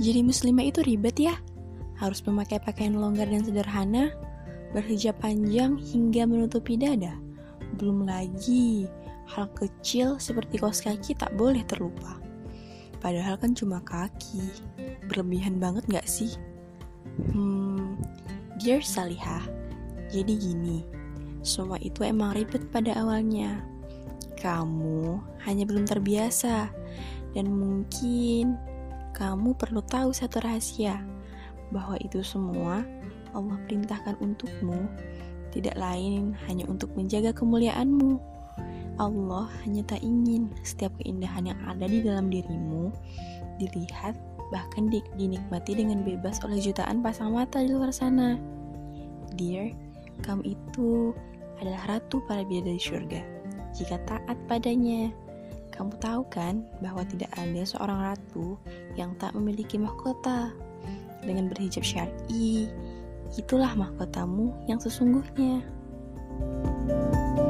Jadi muslimah itu ribet ya? Harus memakai pakaian longgar dan sederhana, berhijab panjang hingga menutupi dada. Belum lagi, hal kecil seperti kaos kaki tak boleh terlupa. Padahal kan cuma kaki. Berlebihan banget gak sih? Hmm, Dear Salihah, jadi gini, semua itu emang ribet pada awalnya. Kamu hanya belum terbiasa, dan mungkin kamu perlu tahu satu rahasia, bahwa itu semua Allah perintahkan untukmu, tidak lain hanya untuk menjaga kemuliaanmu. Allah hanya tak ingin setiap keindahan yang ada di dalam dirimu dilihat bahkan di, dinikmati dengan bebas oleh jutaan pasang mata di luar sana. Dear, kamu itu adalah ratu para bidadari surga. Jika taat padanya, kamu tahu kan bahwa tidak ada seorang ratu yang tak memiliki mahkota. Dengan berhijab syar'i, itulah mahkotamu yang sesungguhnya. thank you